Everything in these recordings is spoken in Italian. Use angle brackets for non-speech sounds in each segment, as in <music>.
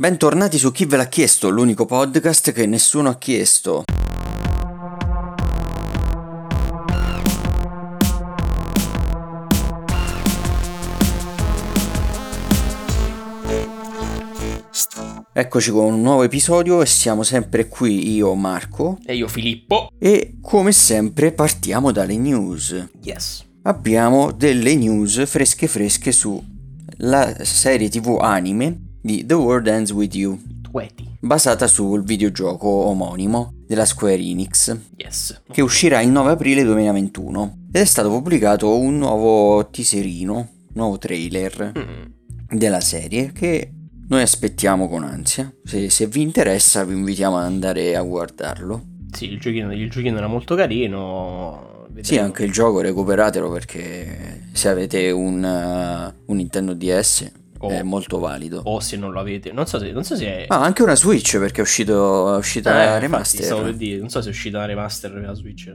Bentornati su Chi ve l'ha chiesto, l'unico podcast che nessuno ha chiesto. Eccoci con un nuovo episodio e siamo sempre qui io Marco E io Filippo. e come sempre partiamo dalle news. Yes. Abbiamo delle news fresche fresche sulla serie tv anime di The World Ends With You, basata sul videogioco omonimo della Square Enix, Yes. che uscirà il 9 aprile 2021 ed è stato pubblicato un nuovo teaserino, un nuovo trailer Mm. della serie che noi aspettiamo con ansia. Se, se vi interessa vi invitiamo ad andare a guardarlo. Sì, il giochino, il giochino era molto carino. Sì, vedremo. anche il gioco recuperatelo perché se avete un, uh, un Nintendo DS Oh. è molto valido. O se non lo avete. Non so se, non so se è. Ah, anche una Switch perché è, uscito, è uscita Eh, la infatti, remaster. stavo per dire, non so se è uscita la remaster la Switch.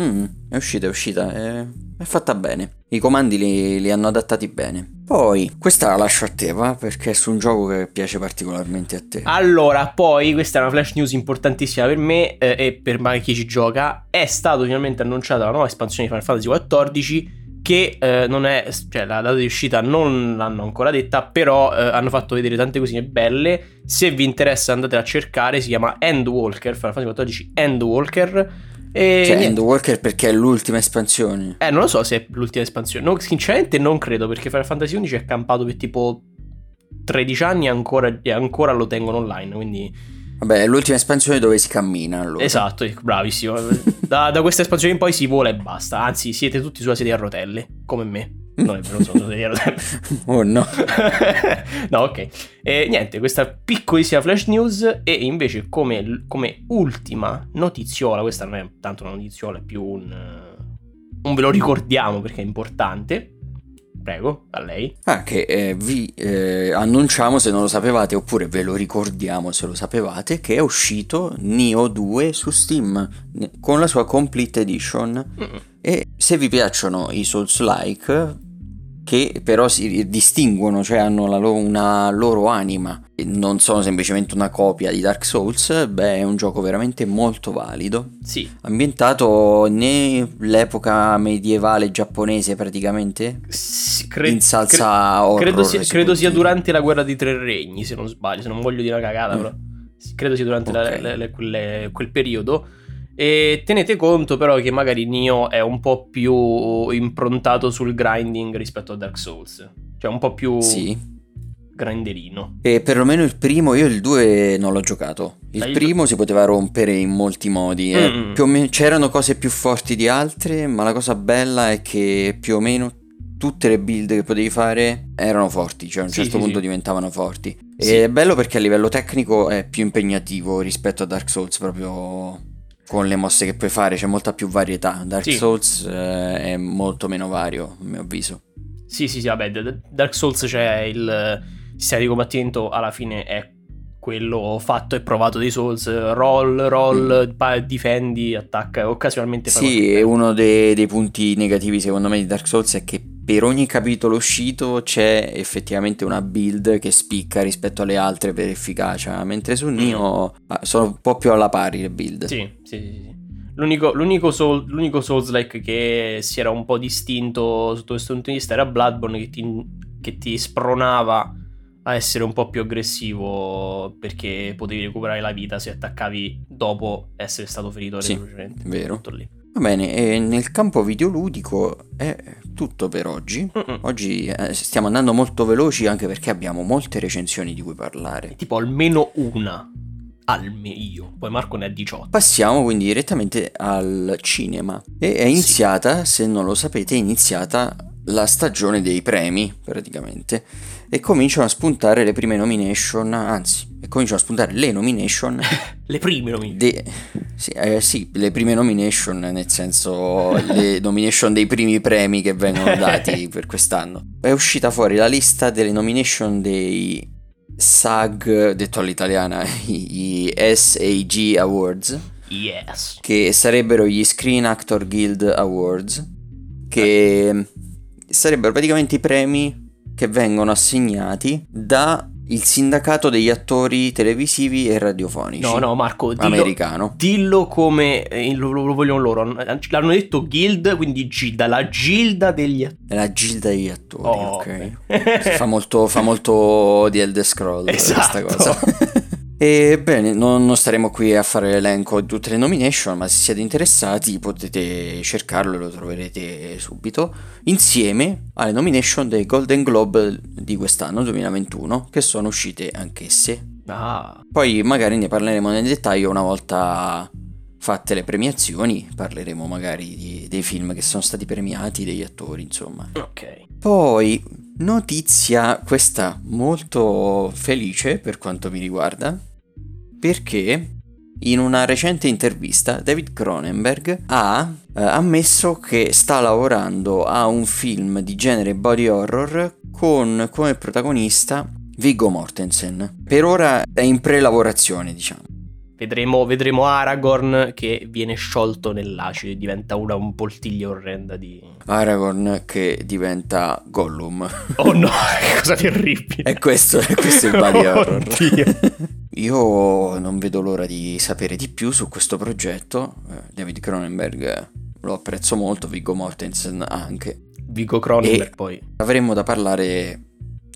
Mm, è uscita, è uscita, è, è fatta bene. I comandi li, li hanno adattati bene. Poi, questa la lascio a te, va? Perché è su un gioco che piace particolarmente a te. Allora, poi, questa è una flash news importantissima per me eh, e per chi ci gioca. È stata finalmente annunciata la nuova espansione di Final Fantasy XIV. Che eh, non è, cioè la data di uscita non l'hanno ancora detta, però eh, hanno fatto vedere tante cosine belle. Se vi interessa, andate a cercare. Si chiama Endwalker. Final Fantasy XIV Endwalker. E Cioè. Endwalker perché è l'ultima espansione. Eh, non lo so se è l'ultima espansione. No, sinceramente non credo, perché Final Fantasy XI è campato per tipo 13 anni e ancora, e ancora lo tengono online, quindi... Vabbè, è l'ultima espansione dove si cammina allora. Esatto, ecco, bravissimo. Da, da questa espansione in poi si vola e basta. Anzi, siete tutti sulla sedia a rotelle, come me. Non è vero, non sono sulla sedia a rotelle. <laughs> Oh no. <laughs> no, ok. E niente, questa piccolissima flash news. E invece, come, come ultima notiziola, questa non è tanto una notiziola, è più un. eh, Un ve lo ricordiamo perché è importante. Prego, a lei. Ah, che eh, vi eh, annunciamo se non lo sapevate, oppure ve lo ricordiamo se lo sapevate, che è uscito Neo 2 su Steam con la sua Complete Edition. Mm. E se vi piacciono i Souls-like, che però si distinguono, cioè hanno la lo- una loro anima, e non sono semplicemente una copia di Dark Souls, beh, è un gioco veramente molto valido. Sì, Ambientato nell'epoca medievale giapponese praticamente, sì, cre- in salsa cre- horror. credo sia, si credo sia durante la guerra di tre regni, se non sbaglio, se non voglio dire una cagata, Mm. però. Credo sia durante la- Ok. le- le- quelle- quel periodo. E tenete conto però che magari Nioh è un po' più improntato sul grinding rispetto a Dark Souls. Cioè un po' più Sì, grinderino. e perlomeno il primo, io il 2 non l'ho giocato. Il Dai, il- primo si poteva rompere in molti modi. eh. Mm. Meno- c'erano cose più forti di altre, ma la cosa bella è che più o meno tutte le build che potevi fare erano forti, cioè a un Sì, certo sì, punto sì. diventavano forti. E è bello perché a livello tecnico è più impegnativo rispetto a Dark Souls, proprio con le mosse che puoi fare, c'è molta più varietà. Dark Sì. Souls eh, è molto meno vario, a mio avviso. Sì, sì, sì, vabbè, Dark Souls c'è il sistema di combattimento, alla fine è quello fatto e provato dei Souls, roll, roll, pa- difendi, attacca, occasionalmente Mm. Sì, e uno dei, dei punti negativi secondo me di Dark Souls è che per ogni capitolo uscito c'è effettivamente una build che spicca rispetto alle altre per efficacia, mentre su Nioh ah, sono un po' più alla pari le build. Mm. Sì, sì, sì, sì. L'unico, l'unico, soul, l'unico Souls-like che si era un po' distinto sotto questo punto di vista era Bloodborne che ti, che ti spronava a essere un po' più aggressivo perché potevi recuperare la vita se attaccavi dopo essere stato ferito Sì, reciprocamente. vero. Tutto lì. Va bene, e nel campo videoludico è tutto per oggi. Mm-mm. Oggi eh, stiamo andando molto veloci anche perché abbiamo molte recensioni di cui parlare. Tipo almeno una. Almeno io. Poi Marco ne ha 18. Passiamo quindi direttamente al cinema. E è iniziata, se non lo sapete, è iniziata la stagione dei premi, praticamente. E cominciano a spuntare le prime nomination, anzi, e cominciano a spuntare le nomination. <laughs> Le prime nomination. de- sì, eh, sì, le prime nomination, nel senso le <laughs> nomination dei primi premi che vengono <laughs> dati per quest'anno. È uscita fuori la lista delle nomination dei SAG, detto all'italiana, <laughs> i SAG Awards Yes. che sarebbero gli Screen Actor Guild Awards, che sarebbero praticamente i premi che vengono assegnati dai il sindacato degli attori televisivi e radiofonici. No, no, Marco, dillo, americano. dillo come eh, lo, lo vogliono loro. L'hanno detto guild, quindi gilda, la gilda degli attori. La gilda degli attori, Oh, ok. ok. fa, molto, fa molto di Elder Scroll <laughs> Esatto. questa cosa. E bene, non, non staremo qui a fare l'elenco di tutte le nomination, ma se siete interessati potete cercarlo e lo troverete subito, insieme alle nomination dei Golden Globe di quest'anno 2021, che sono uscite anch'esse. Ah, Poi magari ne parleremo nel dettaglio una volta fatte le premiazioni, parleremo magari di- dei film che sono stati premiati, degli attori, insomma. ok. Poi, notizia questa molto felice per quanto mi riguarda, perché in una recente intervista David Cronenberg ha eh, ammesso che sta lavorando a un film di genere body horror con come protagonista Viggo Mortensen. Per ora è in prelavorazione, diciamo. Vedremo, vedremo Aragorn che viene sciolto nell'acido e diventa una un poltiglia orrenda di... Aragorn che diventa Gollum. Oh no, <laughs> che cosa terribile. E questo, e questo è il body <laughs> horror. Oddio. Io non vedo l'ora di sapere di più su questo progetto. Eh, David Cronenberg eh, lo apprezzo molto, Viggo Mortensen anche. Vigo Cronenberg E- poi. Avremmo da parlare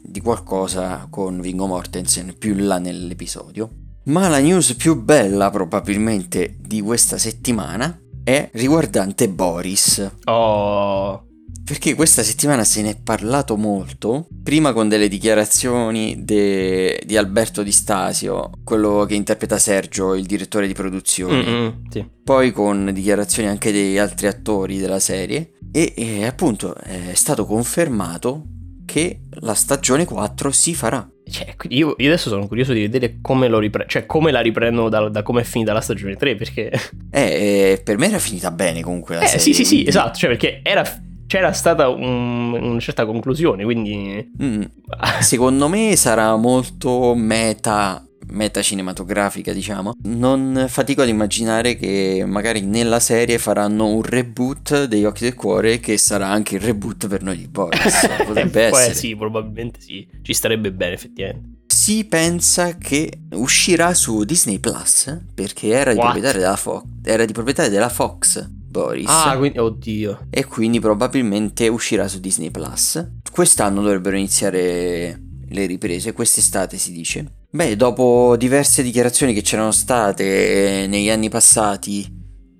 di qualcosa con Viggo Mortensen più in là nell'episodio. Ma la news più bella probabilmente di questa settimana è riguardante Boris. Oh, Perché questa settimana se ne è parlato molto, prima con delle dichiarazioni de- di Alberto Di Stasio, quello che interpreta Sergio, il direttore di produzione, sì. poi con dichiarazioni anche degli altri attori della serie e, e appunto è stato confermato che la stagione 4 si farà. Cioè, io, io adesso sono curioso di vedere come lo ripre- cioè come la riprendono da, da come è finita la stagione 3, perché... Eh, eh, per me era finita bene comunque la Eh, serie. sì, sì, sì, esatto, cioè perché era, c'era stata un- una certa conclusione, quindi... Mm, <laughs> Secondo me sarà molto meta, meta cinematografica, diciamo. Non fatico ad immaginare che magari nella serie faranno un reboot degli Occhi del Cuore che sarà anche il reboot per noi di Boris. <laughs> Potrebbe Poi, essere. sì, probabilmente sì, ci starebbe bene effettivamente. Si pensa che uscirà su Disney Plus perché era di, proprietà della, Fo- era di proprietà della Fox. Boris. Ah, quindi... Oddio. e quindi probabilmente uscirà su Disney Plus. Quest'anno dovrebbero iniziare le riprese, quest'estate si dice. Beh, dopo diverse dichiarazioni che c'erano state negli anni passati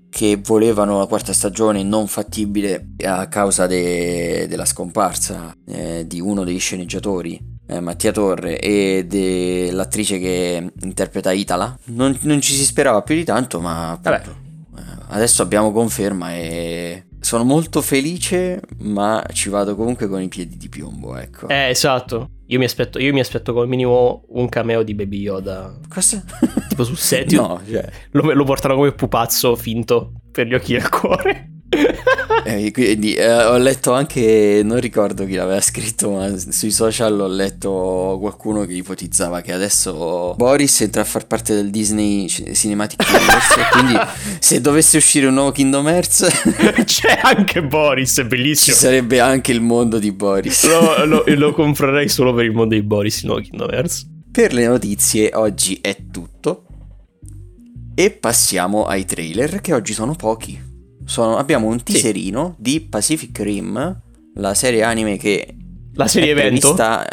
che volevano la quarta stagione non fattibile a causa de- della scomparsa eh, di uno degli sceneggiatori, eh, Mattia Torre, e dell'attrice che interpreta Itala, non, non ci si sperava più di tanto, ma appunto, eh, adesso abbiamo conferma e sono molto felice, ma ci vado comunque con i piedi di piombo, ecco. Eh, esatto. Io mi aspetto, io mi aspetto come minimo un cameo di Baby Yoda. Cosa? Tipo sul set. <laughs> no, cioè, Lo, lo portano come pupazzo finto per gli occhi del cuore. <laughs> eh, quindi eh, ho letto anche, non ricordo chi l'aveva scritto, ma sui social ho letto qualcuno che ipotizzava che adesso Boris entra a far parte del Disney Cinematic Universe, e quindi <laughs> se dovesse uscire un nuovo Kingdom Hearts <laughs> C'è anche Boris, è ci bellissimo. sarebbe anche il mondo di Boris. Lo, lo- lo comprerei solo per il mondo di Boris, no Kingdom Hearts. Per le notizie oggi è tutto e passiamo ai trailer che oggi sono pochi. Sono- abbiamo un teaserino di Pacific Rim, la serie anime che La serie evento. prevista-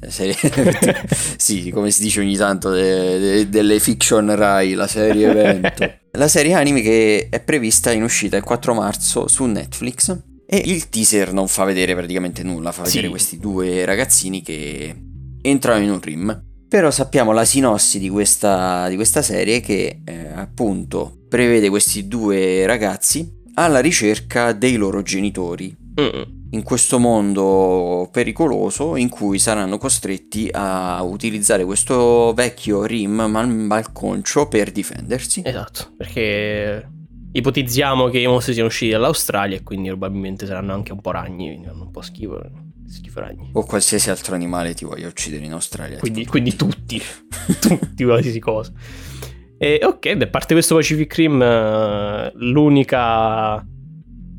la serie- <laughs> sì, come si dice ogni tanto de- de- delle fiction Rai, la serie evento. <laughs> la serie anime che è prevista in uscita il 4 marzo su Netflix e il teaser non fa vedere praticamente nulla, fa vedere Sì. questi due ragazzini che entrano in un rim. Però sappiamo la sinossi di questa, di questa serie che eh, appunto prevede questi due ragazzi alla ricerca dei loro genitori Mm. in questo mondo pericoloso in cui saranno costretti a utilizzare questo vecchio rim mal- malconcio per difendersi. Esatto, perché ipotizziamo che i mostri siano usciti dall'Australia e quindi probabilmente saranno anche un po' ragni, quindi fanno un po' schifo, schifo ragni. O qualsiasi altro animale ti voglia uccidere in Australia. Quindi, quindi tutti, <laughs> tutti qualsiasi cosa. E ok, beh, a parte questo Pacific Rim, eh, l'unica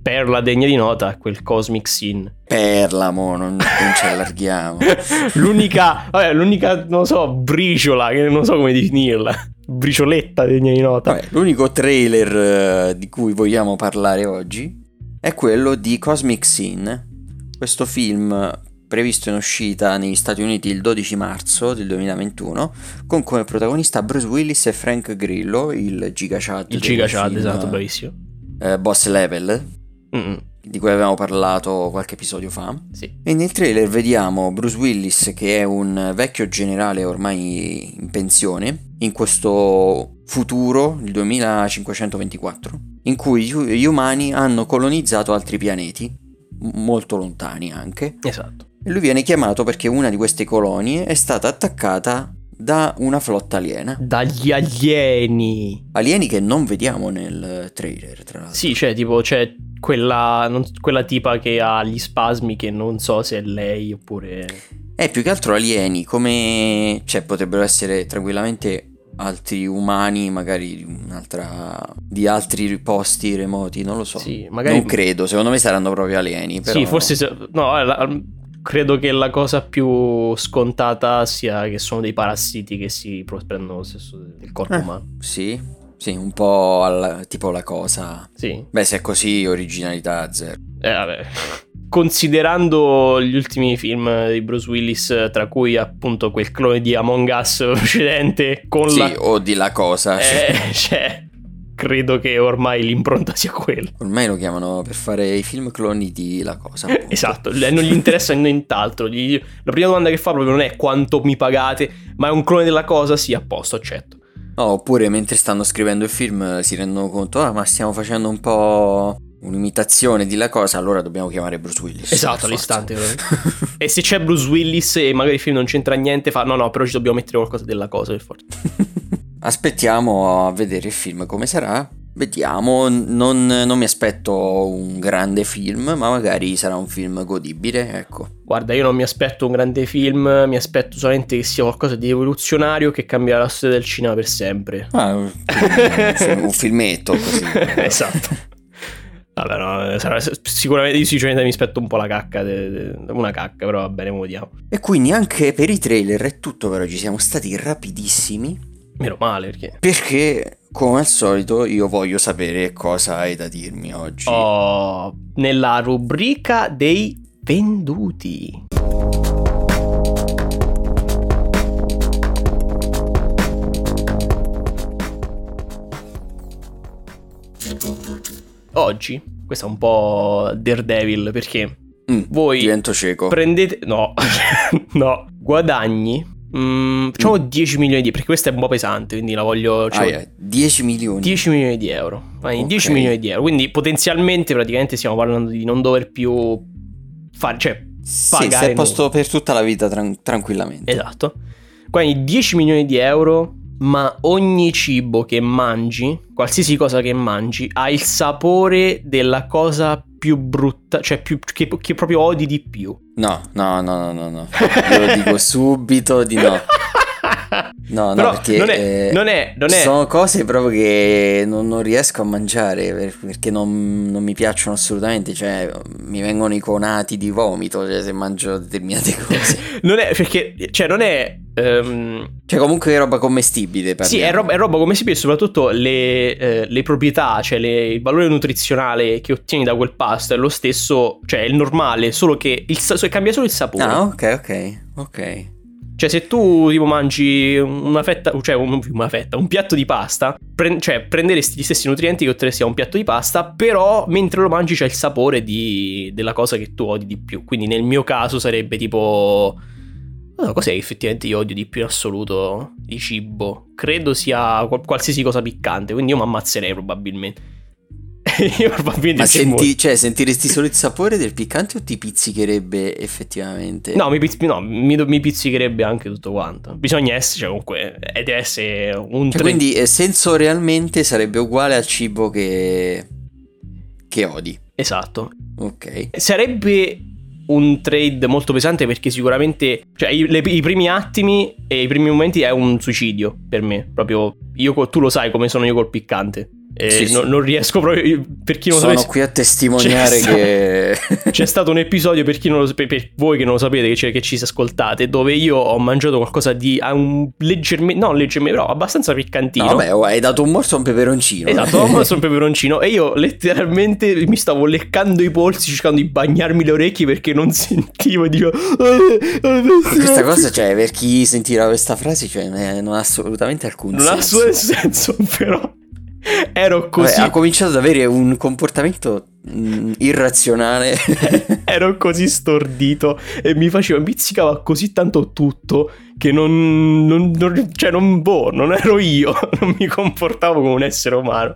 perla degna di nota, quel Cosmic Sin. Perla, mo, non, non ci allarghiamo. <laughs> l'unica, vabbè, l'unica, non so, briciola, che non so come definirla. Bricioletta degna di nota. Vabbè, l'unico trailer uh, di cui vogliamo parlare oggi è quello di Cosmic Sin, questo film previsto in uscita negli Stati Uniti il 12 marzo del 2021 con come protagonista Bruce Willis e Frank Grillo, il Giga Chad. Il Giga Chad, esatto, bravissimo. Eh, boss Level. Mm-mm di cui avevamo parlato qualche episodio fa. Sì. E nel trailer vediamo Bruce Willis, che è un vecchio generale ormai in pensione, in questo futuro, il 2524, in cui gli umani hanno colonizzato altri pianeti, molto lontani anche. Esatto. E lui viene chiamato perché una di queste colonie è stata attaccata da una flotta aliena. Dagli alieni. Alieni che non vediamo nel trailer, tra l'altro. Sì, cioè tipo c'è quella, non, quella tipa che ha gli spasmi che non so se è lei oppure... È più che altro alieni, come... cioè potrebbero essere tranquillamente altri umani, magari di un'altra di altri posti remoti, non lo so. Sì, magari... Non credo, secondo me saranno proprio alieni. Però... Sì, forse se... no, la... credo che la cosa più scontata sia che sono dei parassiti che si prendono lo stesso del corpo eh, umano. Sì, sì, un po' al, tipo la cosa. Sì. Beh, se è così, originalità zero. Eh, vabbè. Considerando gli ultimi film di Bruce Willis, tra cui appunto quel clone di Among Us <laughs> precedente con sì, la... o di La Cosa. Eh, <laughs> cioè, credo che ormai l'impronta sia quella. Ormai lo chiamano per fare i film cloni di La Cosa. Appunto. esatto, non gli interessa <laughs> nient'altro. La prima domanda che fa proprio non è quanto mi pagate, ma è un clone della cosa, sì, a posto, accetto. No, oppure mentre stanno scrivendo il film si rendono conto, ah, ma stiamo facendo un po' un'imitazione di la cosa, allora dobbiamo chiamare Bruce Willis. Esatto, all'istante. <laughs> e se c'è Bruce Willis e magari il film non c'entra niente, fa no, no, però ci dobbiamo mettere qualcosa della cosa per forza. <laughs> Aspettiamo a vedere il film come sarà. Vediamo, non, non, mi aspetto un grande film, ma magari sarà un film godibile, ecco. Guarda, io non mi aspetto un grande film, mi aspetto solamente che sia qualcosa di evoluzionario che cambierà la storia del cinema per sempre. Ah, un, un filmetto così. <laughs> esatto. Vabbè, no, sarà, sicuramente, io sinceramente mi aspetto un po' la cacca, de, de, una cacca, però va bene, vediamo. E quindi anche per i trailer è tutto per oggi, siamo stati rapidissimi. Meno male perché. Perché, come al solito, io voglio sapere cosa hai da dirmi oggi. Oh, nella rubrica dei venduti. Oggi, questo è un po' Daredevil perché mm, voi divento cieco. Prendete no. <laughs> no, guadagni Mm, facciamo 10 milioni di perché questa è un po' pesante, quindi la voglio... Cioè, ah, yeah. 10 milioni. 10 milioni di euro. Okay. 10 milioni di euro. Quindi potenzialmente praticamente stiamo parlando di non dover più fare... Cioè, pagare... Sì, sei a posto per tutta la vita tran- tranquillamente. Esatto. Quindi 10 milioni di euro, ma ogni cibo che mangi, qualsiasi cosa che mangi, ha il sapore della cosa più brutta, cioè più, che, che proprio odi di più. No, no, no, no, no, no. Io lo dico subito di no. <laughs> No, no, perché non è, eh, non è, non è... sono cose proprio che non, non riesco a mangiare perché non, non, mi piacciono assolutamente, cioè mi vengono i conati di vomito cioè, se mangio determinate <laughs> cose. non è perché, cioè non è... Um... Cioè comunque è roba commestibile. Parliamo. Sì, è roba, è roba commestibile e soprattutto le, eh, le proprietà, cioè le, il valore nutrizionale che ottieni da quel pasto è lo stesso, cioè è il normale, solo che il, cambia solo il sapore. Ah, ok, ok, ok. Cioè, se tu tipo mangi una fetta, cioè un, una fetta, un piatto di pasta, pre- cioè prenderesti gli stessi nutrienti che otterresti da un piatto di pasta, però mentre lo mangi c'è il sapore di, della cosa che tu odi di più. Quindi nel mio caso sarebbe tipo... Oh, cos'è che effettivamente io odio di più in assoluto di cibo? Credo sia qualsiasi cosa piccante, quindi io mi ammazzerei probabilmente. <laughs> io probabilmente Ma senti, cioè, sentiresti solo il sapore del piccante o ti pizzicherebbe effettivamente? No, mi, pizz- no, mi, mi pizzicherebbe anche tutto quanto. Bisogna essere, cioè, comunque, eh, deve essere un... Cioè, tre... Quindi eh, sensorialmente sarebbe uguale al cibo che... che odi. Esatto. Ok. Sarebbe un trade molto pesante perché sicuramente cioè, i, le, i, primi attimi e i primi momenti è un suicidio per me proprio io tu lo sai come sono io col piccante E Sì, non, sì. non riesco proprio. Per chi non Sono sapesse, qui a testimoniare C'è che... c'è stato un episodio per chi non lo per, per voi che non lo sapete, che, ci- che ci ascoltate, dove io ho mangiato qualcosa di a un leggermente, no leggermente, però abbastanza piccantino. No, vabbè, hai dato un morso a un peperoncino. Esatto, ho <laughs> messo un peperoncino e io letteralmente mi stavo leccando i polsi cercando di bagnarmi le orecchie perché non sentivo dicevo "Eh, eh, Questa cosa, cioè, per chi sentirà questa frase, cioè, non ha- non ha assolutamente alcun non ha senso. assolutamente senso, <laughs> però <laughs> ero Vabbè, così ha cominciato ad avere un comportamento mm, irrazionale. <laughs> ero così stordito e mi faceva pizzicava così tanto tutto che non, non- non- cioè non boh, non ero io, <laughs> non mi comportavo come un essere umano.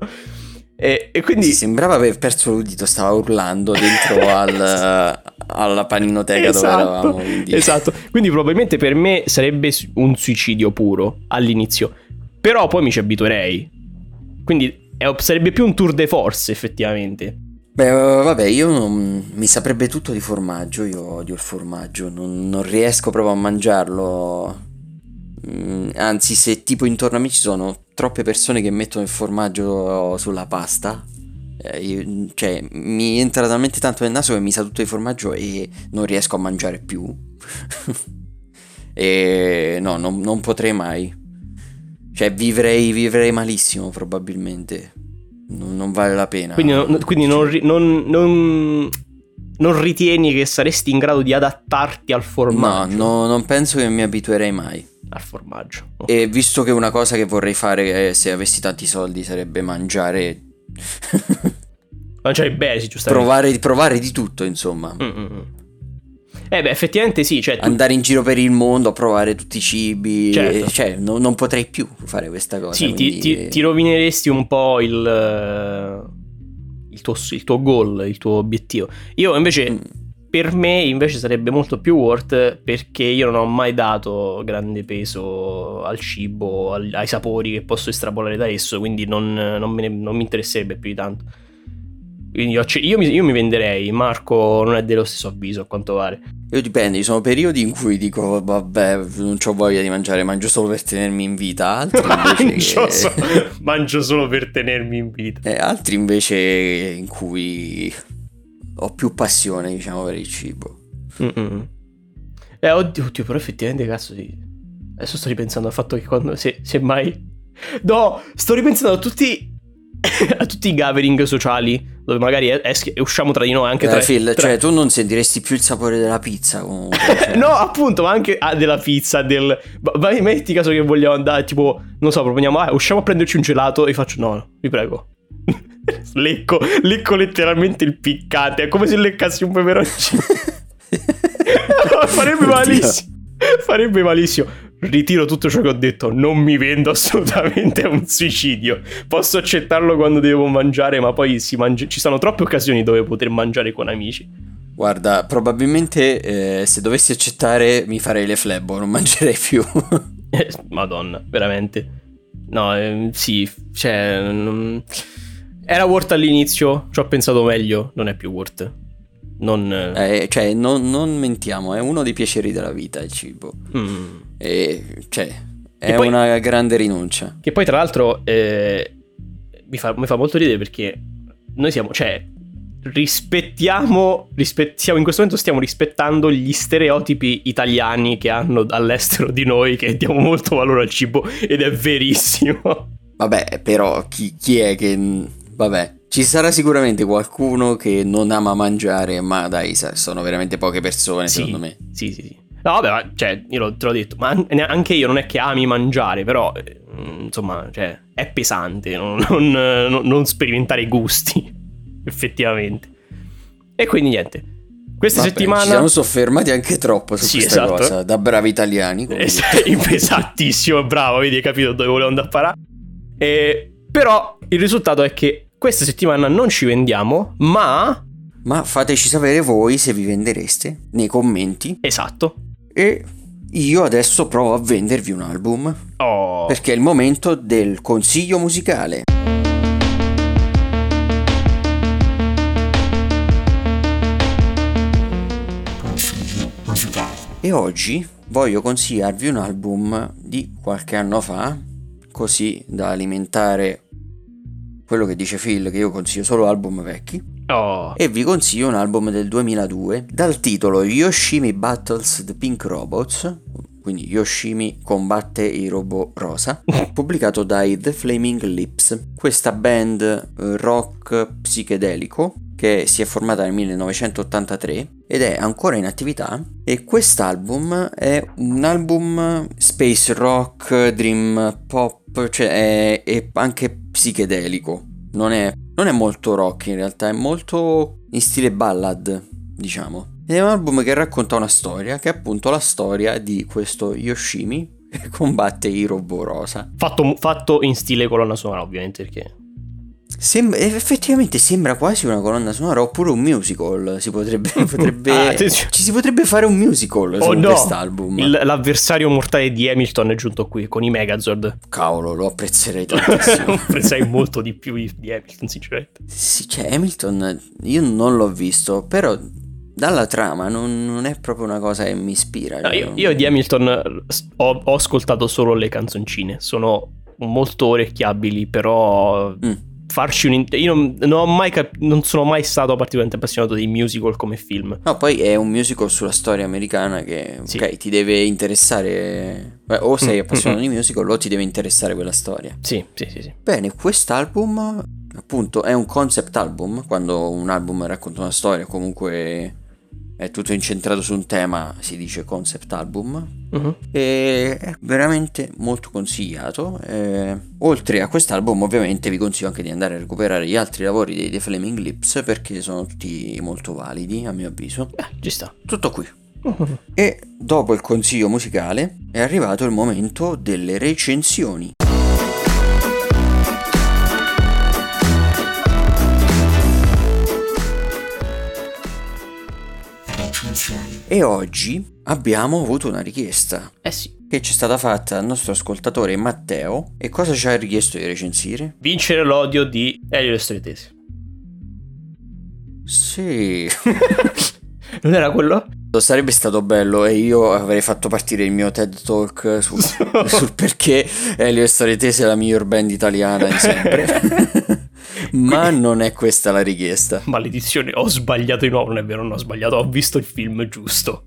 E, e quindi Sì, sembrava aver perso l'udito, stava urlando dentro al, alla paninoteca dove eravamo. quindi- Esatto, quindi probabilmente per me sarebbe un suicidio puro all'inizio, però poi mi ci abituerei. Quindi è- sarebbe più un tour de force effettivamente. Beh, vabbè, io non- mi saprebbe tutto di formaggio, io odio il formaggio, non, non riesco proprio a mangiarlo. Mm, Anzi, se tipo intorno a me ci sono troppe persone che mettono il formaggio sulla pasta, eh, io- cioè mi entra talmente tanto nel naso che mi sa tutto di formaggio e non riesco a mangiare più. <laughs> e no, non, non potrei mai. Cioè, vivrei, vivrei malissimo probabilmente. Non, non vale la pena. Quindi, non, quindi non non- non- non ritieni che saresti in grado di adattarti al No, formaggio? no, non penso che mi abituerei mai. Al formaggio. E visto che una cosa che vorrei fare eh, se avessi tanti soldi sarebbe mangiare, <laughs> Mangiare bene, giustamente. provare, provare di tutto, insomma. Mm, mm, mm. Eh beh, effettivamente sì, cioè tu- Andare in giro per il mondo, provare tutti i cibi. Certo. Cioè, no- non potrei più fare questa cosa. Sì, ti, quindi- ti- ti rovineresti un po' il, eh, il, tuo, il tuo goal, il tuo obiettivo. Io invece, Mm. per me, invece sarebbe molto più worth perché io non ho mai dato grande peso al cibo, al- ai sapori che posso estrapolare da esso, quindi non, non me ne- non mi interesserebbe più di tanto. Quindi io, io mi, io mi venderei, Marco non è dello stesso avviso a quanto pare. Io dipende, ci sono periodi in cui dico, vabbè, non ho voglia di mangiare, mangio solo per tenermi in vita. Altri <laughs> invece, mangio, che- so- mangio solo per tenermi in vita. eh, altri invece in cui ho più passione, diciamo, per il cibo. Mm-mm. Eh, oddio, oddio, però effettivamente, cazzo, sì. Adesso sto ripensando al fatto che quando. Se, se mai. No, sto ripensando a tutti. <coughs> a tutti i gathering sociali. Dove magari es- usciamo tra di noi anche Eh, tra. Phil, tra- cioè tu non sentiresti più il sapore della pizza comunque. <laughs> cioè. no, appunto, ma anche ah, della pizza, del... va- Vai, metti caso che vogliamo andare, tipo, non so, proponiamo, ah, usciamo a prenderci un gelato e faccio, no, no, vi prego. <laughs> lecco, lecco letteralmente il piccante, è come se leccassi un peperoncino. <laughs> No, farebbe malissimo. Farebbe malissimo. Ritiro tutto ciò che ho detto. Non mi vendo assolutamente a un suicidio. Posso accettarlo quando devo mangiare, ma poi si mangia- ci sono troppe occasioni dove poter mangiare con amici. Guarda, probabilmente eh, se dovessi accettare mi farei le flebo, non mangerei più. <laughs> Eh, Madonna, veramente. No, ehm, sì, cioè. non- Era worth all'inizio, ci ho pensato meglio, non è più worth. Non. Eh, cioè, non, non mentiamo, è uno dei piaceri della vita il cibo. mm. E, cioè, è poi- una grande rinuncia. Che poi, tra l'altro, eh, mi, fa, mi fa molto ridere perché noi siamo, cioè, rispettiamo, rispettiamo, in questo momento stiamo rispettando gli stereotipi italiani che hanno all'estero di noi, che diamo molto valore al cibo, ed è verissimo. Vabbè, però chi, chi è che... Vabbè, ci sarà sicuramente qualcuno che non ama mangiare, ma dai, sono veramente poche persone, Sì, secondo me. Sì, sì, sì. No, vabbè, ma, cioè, io te l'ho detto, ma an- anche io non è che ami mangiare, però, eh, insomma, cioè, è pesante non, <laughs> non- non- sperimentare i gusti, <laughs> effettivamente. E quindi niente. Questa Vabbè, settimana... Ci siamo soffermati anche troppo su Sì, questa esatto. cosa, da bravi italiani. Es- detto. <laughs> Esattissimo, bravo, vedi, hai capito dove volevo andare a parare. E, però il risultato è che questa settimana non ci vendiamo, ma... Ma fateci sapere voi se vi vendereste nei commenti. Esatto. E io adesso provo a vendervi un album. Oh. Perché è il momento del consiglio musicale. E oggi voglio consigliarvi un album di qualche anno fa, così da alimentare quello che dice Phil che io consiglio solo album vecchi. Oh. E vi consiglio un album del 2002 dal titolo Yoshimi Battles the Pink Robots, quindi Yoshimi combatte i robot rosa, <laughs> pubblicato dai The Flaming Lips, questa band eh, rock psichedelico che si è formata nel 1983 ed è ancora in attività e quest'album è un album space rock, dream pop, cioè è, è anche psichedelico, non è, non è molto rock in realtà, è molto in stile ballad, diciamo. Ed è un album che racconta una storia, che è appunto la storia di questo Yoshimi che <laughs> combatte i robot rosa. Fatto, fatto in stile colonna sonora, ovviamente, perché Sem- effettivamente sembra quasi una colonna sonora oppure un musical. Si potrebbe, <laughs> potrebbe Ah, ci si potrebbe fare un musical Oh su no! quest'album. Il- l'avversario mortale di Hamilton è giunto qui con i Megazord. Cavolo, lo apprezzerei <laughs> tantissimo. Pensai molto di più di, Hamilton, sinceramente. sì, cioè Hamilton io non l'ho visto, però dalla trama non, non è proprio una cosa che mi ispira. No, cioè, io, io di Hamilton ho, ho ascoltato solo le canzoncine, sono molto orecchiabili, però Mm. Farci un... int- io non, non ho mai cap- non sono mai stato particolarmente appassionato dei musical come film. No, poi è un musical sulla storia americana che Sì. ok, ti deve interessare. eh, O sei Mm, appassionato mm, di musical o ti deve interessare quella storia. Sì, sì, sì, sì. Bene, quest'album appunto è un concept album, quando un album racconta una storia, comunque è tutto incentrato su un tema, si dice concept album. Mhm. E è veramente molto consigliato. Eh, oltre a quest'album, ovviamente vi consiglio anche di andare a recuperare gli altri lavori dei The Flaming Lips perché sono tutti molto validi, a mio avviso. Eh, ci sta. Tutto qui. E dopo il consiglio musicale è arrivato il momento delle recensioni. E oggi abbiamo avuto una richiesta Eh sì. che ci è stata fatta dal nostro ascoltatore Matteo. E cosa ci ha richiesto di recensire? Vincere l'odio di Elio e le storie tese. Sì, <laughs> Non era quello? sarebbe stato bello e io avrei fatto partire il mio TED Talk su- <laughs> sul perché Elio e Storie Tese è la miglior band italiana di sempre. <laughs> <laughs> Ma non è questa la richiesta. Maledizione, ho sbagliato di nuovo. Non è vero, non ho sbagliato. Ho visto il film giusto.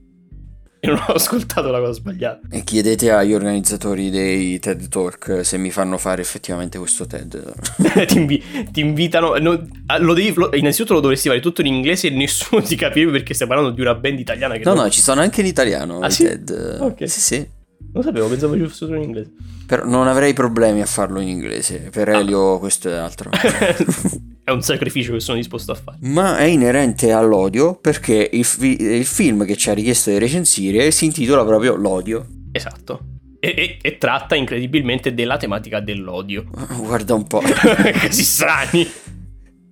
E non ho ascoltato la cosa sbagliata. E chiedete agli organizzatori dei TED Talk se mi fanno fare effettivamente questo TED. <laughs> ti, invi- ti invitano. no, ah, lo devi, lo- innanzitutto lo dovresti fare tutto in inglese e nessuno <laughs> ti capirebbe perché stai parlando di una band italiana No, non, no, ci sono anche in italiano Ah, i sì? TED. Ok. Sì, sì. Non sapevo, pensavo ci fosse solo in inglese. Però non avrei problemi a farlo in inglese. Per Ah. Elio questo è altro. <laughs> è un sacrificio che sono disposto a fare. Ma è inerente all'odio perché il, fi- il film che ci ha richiesto di recensire si intitola proprio L'odio. Esatto. E, e- e tratta incredibilmente della tematica dell'odio. <laughs> Guarda un po'. <laughs> Così strani.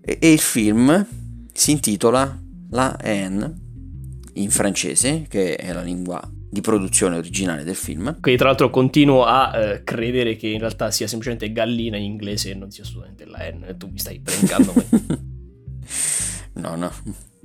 e, e il film si intitola La haine in francese, che è la lingua di produzione originale del film. Quindi, tra l'altro, continuo a eh, credere che in realtà sia semplicemente gallina in inglese e non sia assolutamente la N. Tu mi stai <laughs> praticando. no, no.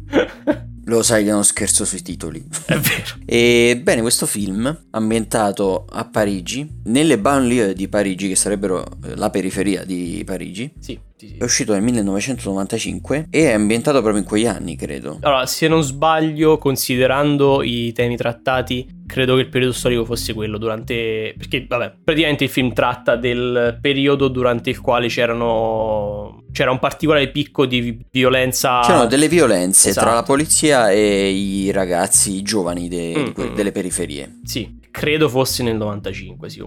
<laughs> Lo sai che non scherzo sui titoli. <laughs> È vero. E bene, questo film, ambientato a Parigi, nelle banlieue di Parigi, che sarebbero eh, la periferia di Parigi, Sì, sì, sì. è uscito nel 1995 e è ambientato proprio in quegli anni, credo. Allora, se non sbaglio, considerando i temi trattati, credo che il periodo storico fosse quello durante... Perché, vabbè, praticamente il film tratta del periodo durante il quale c'erano... C'era un particolare picco di vi- violenza... C'erano delle violenze tra Esatto. la polizia e i ragazzi giovani de- Mm, que- mm. delle periferie. Sì, credo fosse nel 95, sì,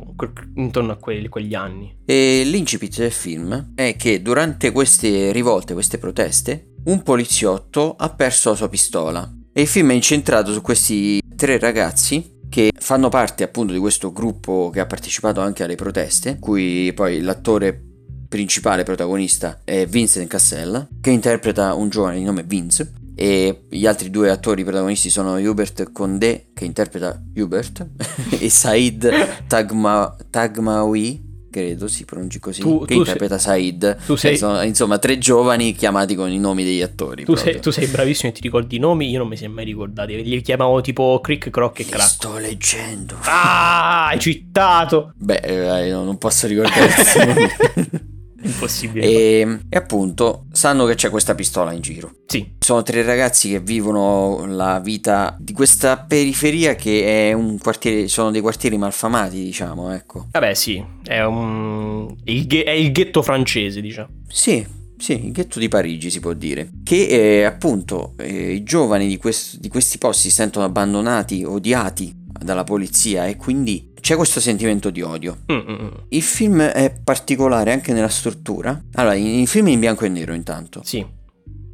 intorno a quelli- quegli anni. E l'incipit del film è che durante queste rivolte, queste proteste, un poliziotto ha perso la sua pistola. E il film è incentrato su questi tre ragazzi che fanno parte appunto di questo gruppo che ha partecipato anche alle proteste, cui poi l'attore principale protagonista è Vincent Cassella, che interpreta un giovane di nome Vince. E gli altri due attori protagonisti sono Hubert Condé, che interpreta Hubert, <laughs> e Said Tagma- Tagmaoui, credo si pronunci così, Tu- che tu interpreta Said. tu sei- sono, insomma, tre giovani chiamati con i nomi degli attori. Tu sei, tu sei bravissimo e ti ricordi i nomi, io non mi è mai ricordati. Li chiamavo tipo Crick, Croc e Crack. sto leggendo. Ah, hai citato! Beh, eh, no, non posso nomi. <laughs> Impossibile. E, e appunto sanno che c'è questa pistola in giro. Sì, Sono tre ragazzi che vivono la vita di questa periferia che è un quartiere, sono dei quartieri malfamati, diciamo, ecco. vabbè sì, è, un... il, è il ghetto francese, diciamo. Sì, sì, il ghetto di Parigi si può dire. Che eh, appunto eh, i giovani di, quest- di questi posti si sentono abbandonati, odiati dalla polizia e quindi c'è questo sentimento di odio. Mm, mm, mm. Il film è particolare anche nella struttura. Allora, il film è in bianco e nero intanto. Sì.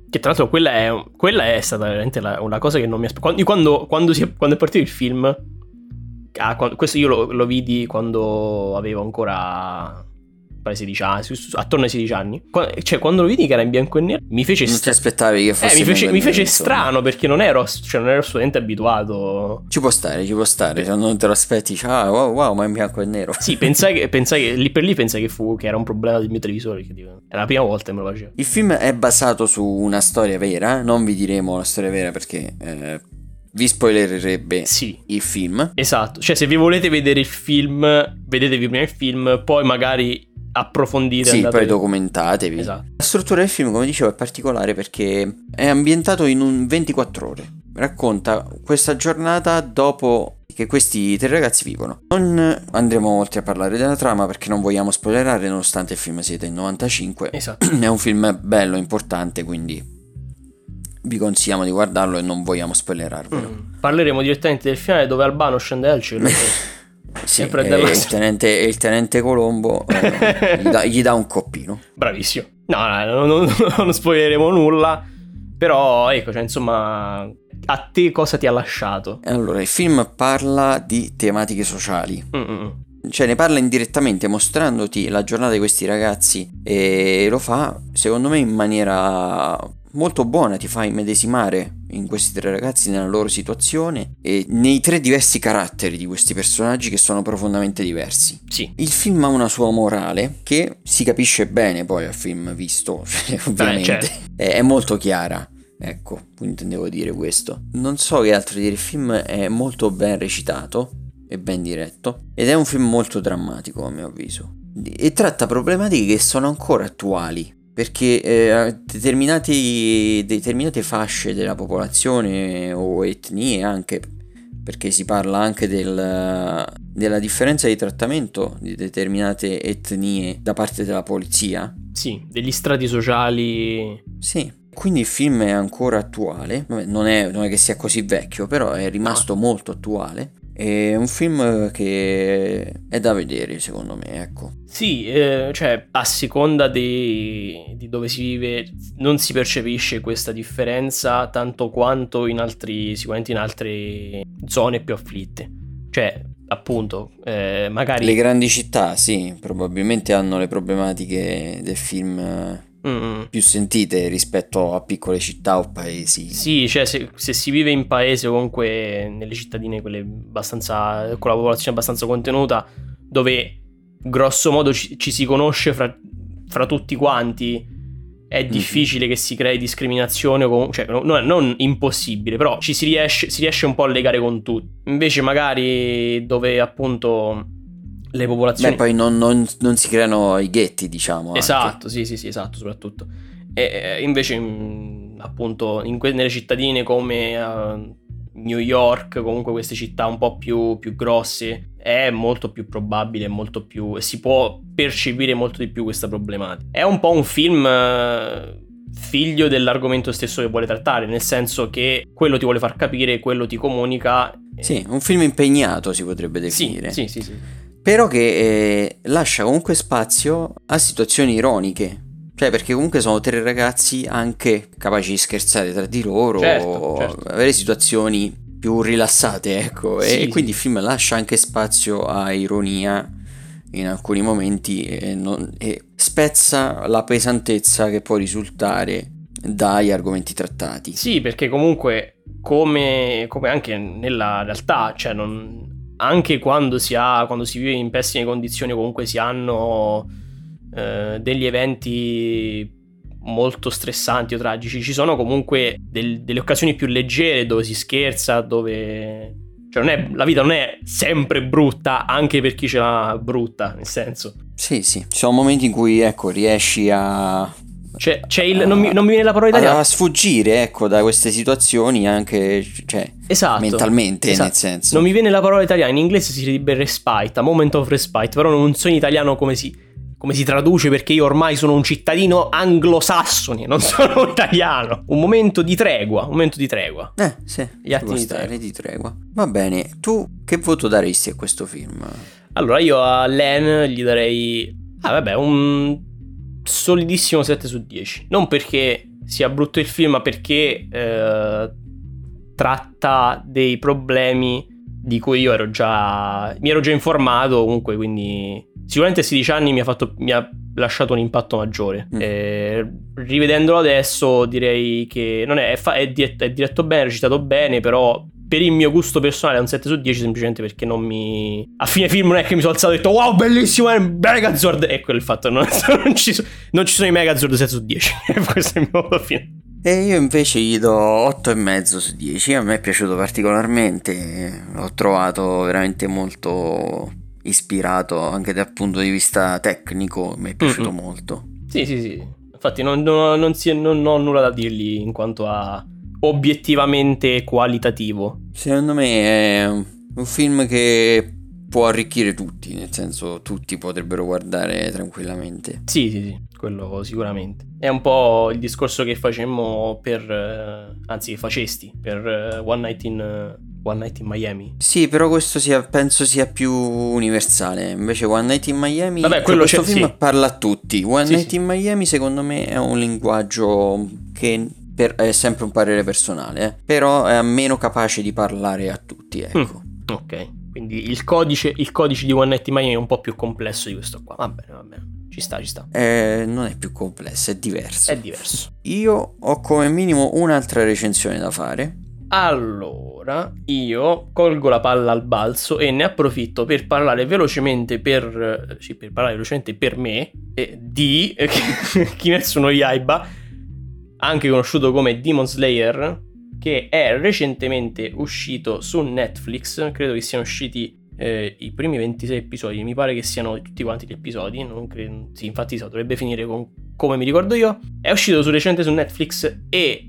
Che tra l'altro quella è, quella è stata veramente la- una cosa che non mi aspettavo. Quando, quando, quando è partito il film, ah, quando- questo io lo, lo vidi quando avevo ancora pare 16 anni, attorno ai 16 anni. Cioè, quando lo vidi che era in bianco e nero, mi fece, Non ti aspettavi che eh, fosse mi fece, mi fece strano perché non ero, cioè, non ero assolutamente abituato. Ci può stare, ci può stare. Se non te lo aspetti, dici, ah, wow, wow, ma è in bianco e nero. Sì, pensai <laughs> che, pensai che lì per lì pensai che fu che era un problema del mio televisore. Che era la prima volta che me lo facevo. Il film è basato su una storia vera. Non vi diremo la storia vera perché eh, vi spoilererebbe Sì, il film. Esatto, cioè se vi volete vedere il film, vedetevi prima il film, poi magari approfondite. Sì, poi documentatevi. Esatto. La struttura del film, come dicevo, è particolare perché è ambientato in un 24 ore. Racconta questa giornata dopo che questi tre ragazzi vivono. Non andremo oltre a parlare della trama perché non vogliamo spoilerare, nonostante il film sia del 95. Esatto. <clears throat> È un film bello, importante, quindi vi consigliamo di guardarlo e non vogliamo spoilerarvelo. Mm. Parleremo direttamente del finale dove Albano scende dal cielo. <laughs> Sì, E prende la- e il, tenente, il tenente Colombo eh, gli, dà, gli dà un coppino. Bravissimo. No, no, no, non, non spoileremo nulla. Però, ecco, cioè, insomma, a te cosa ti ha lasciato? Allora, il film parla di tematiche sociali. Mm, mm, mm. Cioè, ne parla indirettamente mostrandoti la giornata di questi ragazzi e lo fa, secondo me, in maniera molto buona. Ti fa immedesimare in questi tre ragazzi, nella loro situazione e nei tre diversi caratteri di questi personaggi che sono profondamente diversi. Sì. Il film ha una sua morale che si capisce bene poi al film visto, <laughs> ovviamente. certo. è, è molto chiara. Ecco, quindi intendevo dire questo. Non so che altro dire, il film è molto ben recitato e ben diretto ed è un film molto drammatico a mio avviso. E tratta problematiche che sono ancora attuali. Perché eh, determinate fasce della popolazione o etnie anche perché si parla anche del- della differenza di trattamento di determinate etnie da parte della polizia. Sì, degli strati sociali. Sì, quindi il film è ancora attuale, non è, non è che sia così vecchio, però è rimasto molto attuale. È un film che è da vedere, secondo me, ecco. Sì, eh, cioè a seconda di, di dove si vive non si percepisce questa differenza tanto quanto in altri, sicuramente in altre zone più afflitte. Cioè, appunto, eh, magari... Le grandi città, sì, probabilmente hanno le problematiche del film eh, Mm, più sentite rispetto a piccole città o paesi. Sì, cioè se, se si vive in paese o comunque nelle cittadine, quelle abbastanza, con la popolazione abbastanza contenuta, dove grosso modo ci, ci si conosce fra, fra tutti quanti, è difficile che si crei discriminazione, o com- cioè no- non, non impossibile, però ci si riesce, si riesce un po' a legare con tutti. Invece magari dove appunto le popolazioni... Beh, poi non, non- non si creano i ghetti, diciamo. anche. Esatto, sì, sì, sì, esatto, soprattutto. E eh, invece, mh, appunto, in que- nelle cittadine come eh, New York, comunque queste città un po' più, più grosse, è molto più probabile, molto più... si può percepire molto di più questa problematica. È un po' un film... eh, figlio dell'argomento stesso che vuole trattare, nel senso che quello ti vuole far capire, quello ti comunica. Sì, un film impegnato si potrebbe sì, definire. sì, sì, sì. Però che eh, lascia comunque spazio a situazioni ironiche. Cioè, perché comunque sono tre ragazzi anche capaci di scherzare tra di loro, Certo, certo. avere situazioni più rilassate, ecco. Sì, e quindi il film lascia anche spazio a ironia in alcuni momenti e, non- e spezza la pesantezza che può risultare dagli argomenti trattati. Sì, perché comunque, come, come anche nella realtà, cioè non- anche quando si, ha, quando si vive in pessime condizioni, comunque si hanno eh, degli eventi molto stressanti o tragici, ci sono comunque del- delle occasioni più leggere dove si scherza, dove... Cioè è, la vita non è sempre brutta, anche per chi ce l'ha brutta, nel senso. Sì, sì. Ci sono momenti in cui, ecco, riesci a... C'è, c'è il... Non mi, non mi viene la parola italiana. A sfuggire, ecco, da queste situazioni anche, cioè, Esatto. mentalmente, Esatto. nel senso. Non mi viene la parola italiana, in inglese si direbbe respite, a moment of respite, però non so in italiano come si, come si traduce perché io ormai sono un cittadino anglosassone, non <laughs> sono italiano. Un momento di tregua, un momento di tregua. Eh, sì, Gli può di tregua. di tregua. Va bene, tu che voto daresti a questo film? Allora io a Len gli darei... Ah vabbè, un solidissimo 7 su 10. Non perché sia brutto il film, ma perché eh, tratta dei problemi di cui io ero già... mi ero già informato comunque, quindi sicuramente a 16 anni mi ha, fatto, mi ha lasciato un impatto maggiore. Mm. Eh, rivedendolo adesso direi che non è, è, fa- è di- è diretto bene, è recitato bene, però per il mio gusto personale è un 7 su 10 semplicemente perché non mi... A fine film non è che mi sono alzato e ho detto wow bellissimo è un Megazord e quello è il fatto, non, <laughs> non ci, so- non ci sono i Megazord 7 su 10. <laughs> Questo è il mio voto fine. E io invece gli do 8,5 su 10. A me è piaciuto particolarmente. L'ho trovato veramente molto ispirato anche dal punto di vista tecnico. Mi è piaciuto Mm-mm. molto. Sì, sì, sì. Infatti non, non- non si- non ho nulla da dirgli in quanto a obiettivamente qualitativo. Secondo me è un film che può arricchire tutti, nel senso tutti potrebbero guardare tranquillamente. Sì, sì, sì, quello sicuramente. È un po' il discorso che facemmo per... eh, anzi, che facesti per eh, One, Night in, eh, One Night in Miami. Sì, però questo sia- penso sia più universale. Invece One Night in Miami, Vabbè, cioè, quello questo c'è- film sì. parla a tutti. One Sì, Night in Miami secondo me è un linguaggio che per- è sempre un parere personale, eh. però è meno capace di parlare a tutti, ecco. Ok, quindi il codice, il codice di One Night in Miami è un po' più complesso di questo qua. Va bene, va bene. Ci sta, ci sta. Eh, non è più complesso, è diverso. È diverso. Io ho come minimo un'altra recensione da fare. Allora, io colgo la palla al balzo e ne approfitto per parlare velocemente per, sì, per parlare velocemente per me eh, di Kimetsu no Yaiba, anche conosciuto come Demon Slayer, che è recentemente uscito su Netflix, credo che siano usciti eh, i primi 26 episodi, mi pare che siano tutti quanti gli episodi, credo, sì, infatti so, dovrebbe finire con come mi ricordo io. È uscito su recente su Netflix e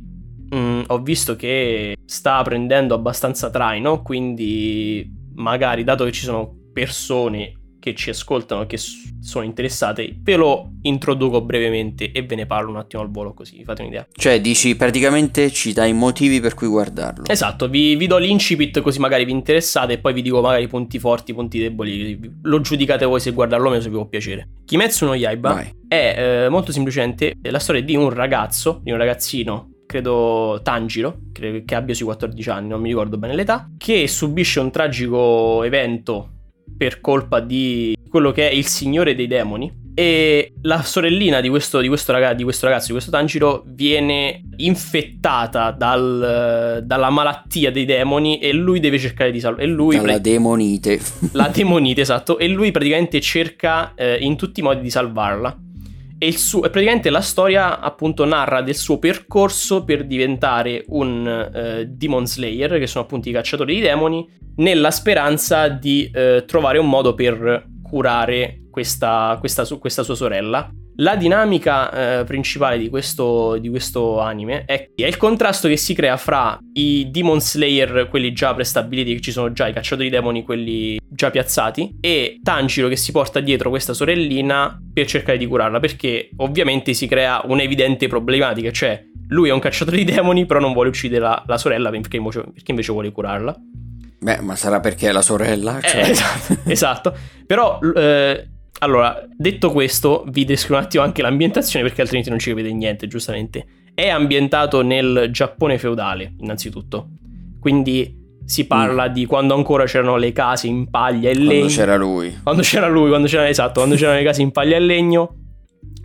Mm, ho visto che sta prendendo abbastanza traino, quindi magari dato che ci sono persone che ci ascoltano e che sono interessate, ve lo introduco brevemente e ve ne parlo un attimo al volo così fate un'idea. Cioè, dici praticamente ci dai i motivi per cui guardarlo. Esatto, vi, vi do l'incipit così magari vi interessate e poi vi dico magari i punti forti, i punti deboli, lo giudicate voi se guardarlo o meno se vi può piacere. Kimetsu no Yaiba Vai. è eh, molto semplicemente la storia di un ragazzo, di un ragazzino, credo Tanjiro, credo che abbia sui 14 anni, non mi ricordo bene l'età, che subisce un tragico evento per colpa di quello che è il signore dei demoni. E la sorellina di questo, di questo, raga- di questo ragazzo, di questo Tanjiro, viene infettata dal- dalla malattia dei demoni e lui deve cercare di salvare. E lui Dalla demonite. la <laughs> demonite, esatto, e lui praticamente cerca eh, in tutti i modi di salvarla. E, il suo, praticamente la storia appunto narra del suo percorso per diventare un eh, Demon Slayer, che sono appunto i cacciatori di demoni, nella speranza di eh, trovare un modo per curare questa, questa questa sua sorella. La dinamica eh, principale di questo, di questo anime è, è il contrasto che si crea fra i Demon Slayer, quelli già prestabiliti, che ci sono già i cacciatori di demoni, quelli già piazzati, e Tanjiro che si porta dietro questa sorellina per cercare di curarla, perché ovviamente si crea un'evidente problematica, cioè lui è un cacciatore <laughs> di demoni, però non vuole uccidere la, la sorella perché invece, perché invece vuole curarla. Beh, ma sarà perché è la sorella? Eh, Cioè, <laughs> esatto, esatto. Però, eh, allora, detto questo, vi descrivo un attimo anche l'ambientazione perché altrimenti non ci capite niente, giustamente. È ambientato nel Giappone feudale, innanzitutto. Quindi si parla di quando ancora c'erano le case in paglia e legno. quando c'era lui. Quando c'era lui, quando c'era esatto, quando c'erano le case in paglia e legno,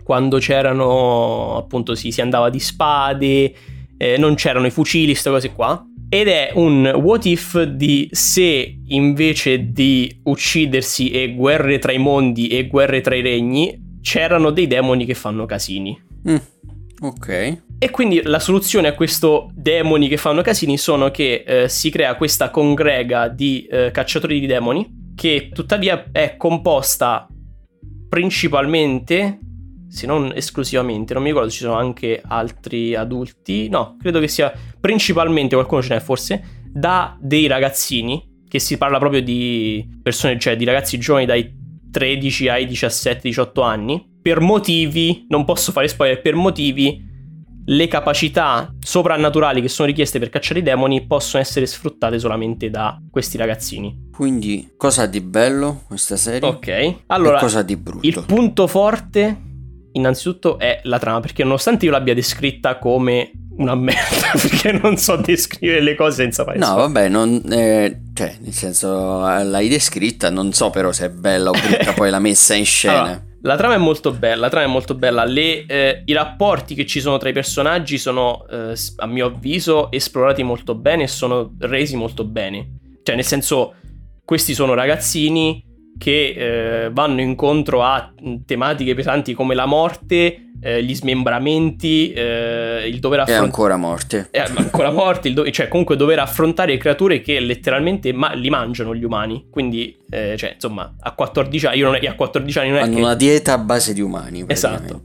quando c'erano appunto sì, si andava di spade, eh, non c'erano i fucili, queste cose qua. Ed è un what if di se invece di uccidersi e guerre tra i mondi e guerre tra i regni, c'erano dei demoni che fanno casini. Mm, ok. E quindi la soluzione a questo demoni che fanno casini sono che eh, si crea questa congrega di eh, cacciatori di demoni che tuttavia è composta principalmente, se non esclusivamente, non mi ricordo se ci sono anche altri adulti, no, credo che sia principalmente, qualcuno ce n'è forse, da dei ragazzini, che si parla proprio di persone, cioè di ragazzi giovani dai 13 ai 17-18 anni, per motivi, non posso fare spoiler, per motivi le capacità soprannaturali che sono richieste per cacciare i demoni possono essere sfruttate solamente da questi ragazzini. Quindi, cosa di bello questa serie? Ok, allora, cosa di brutto? il punto forte, innanzitutto, è la trama, perché nonostante io l'abbia descritta come una merda, <laughs> perché non so descrivere le cose senza fare No, spoiler. vabbè, non, eh, cioè, nel senso, eh, l'hai descritta, non so però se è bella o brutta poi la messa in <laughs> scena. Allora, la trama è molto bella, la trama è molto bella. Le, eh, I rapporti che ci sono tra i personaggi sono, eh, a mio avviso, esplorati molto bene e sono resi molto bene. Cioè, nel senso, questi sono ragazzini che eh, vanno incontro a tematiche pesanti come la morte, eh, gli smembramenti, eh, il dover È affrontare... ancora morte. È ancora morti, il do- cioè comunque dover affrontare creature che letteralmente ma- li mangiano gli umani. Quindi, eh, cioè, insomma, a 14 anni, io non è, a 14 anni non è Hanno che... una dieta a base di umani, Esatto.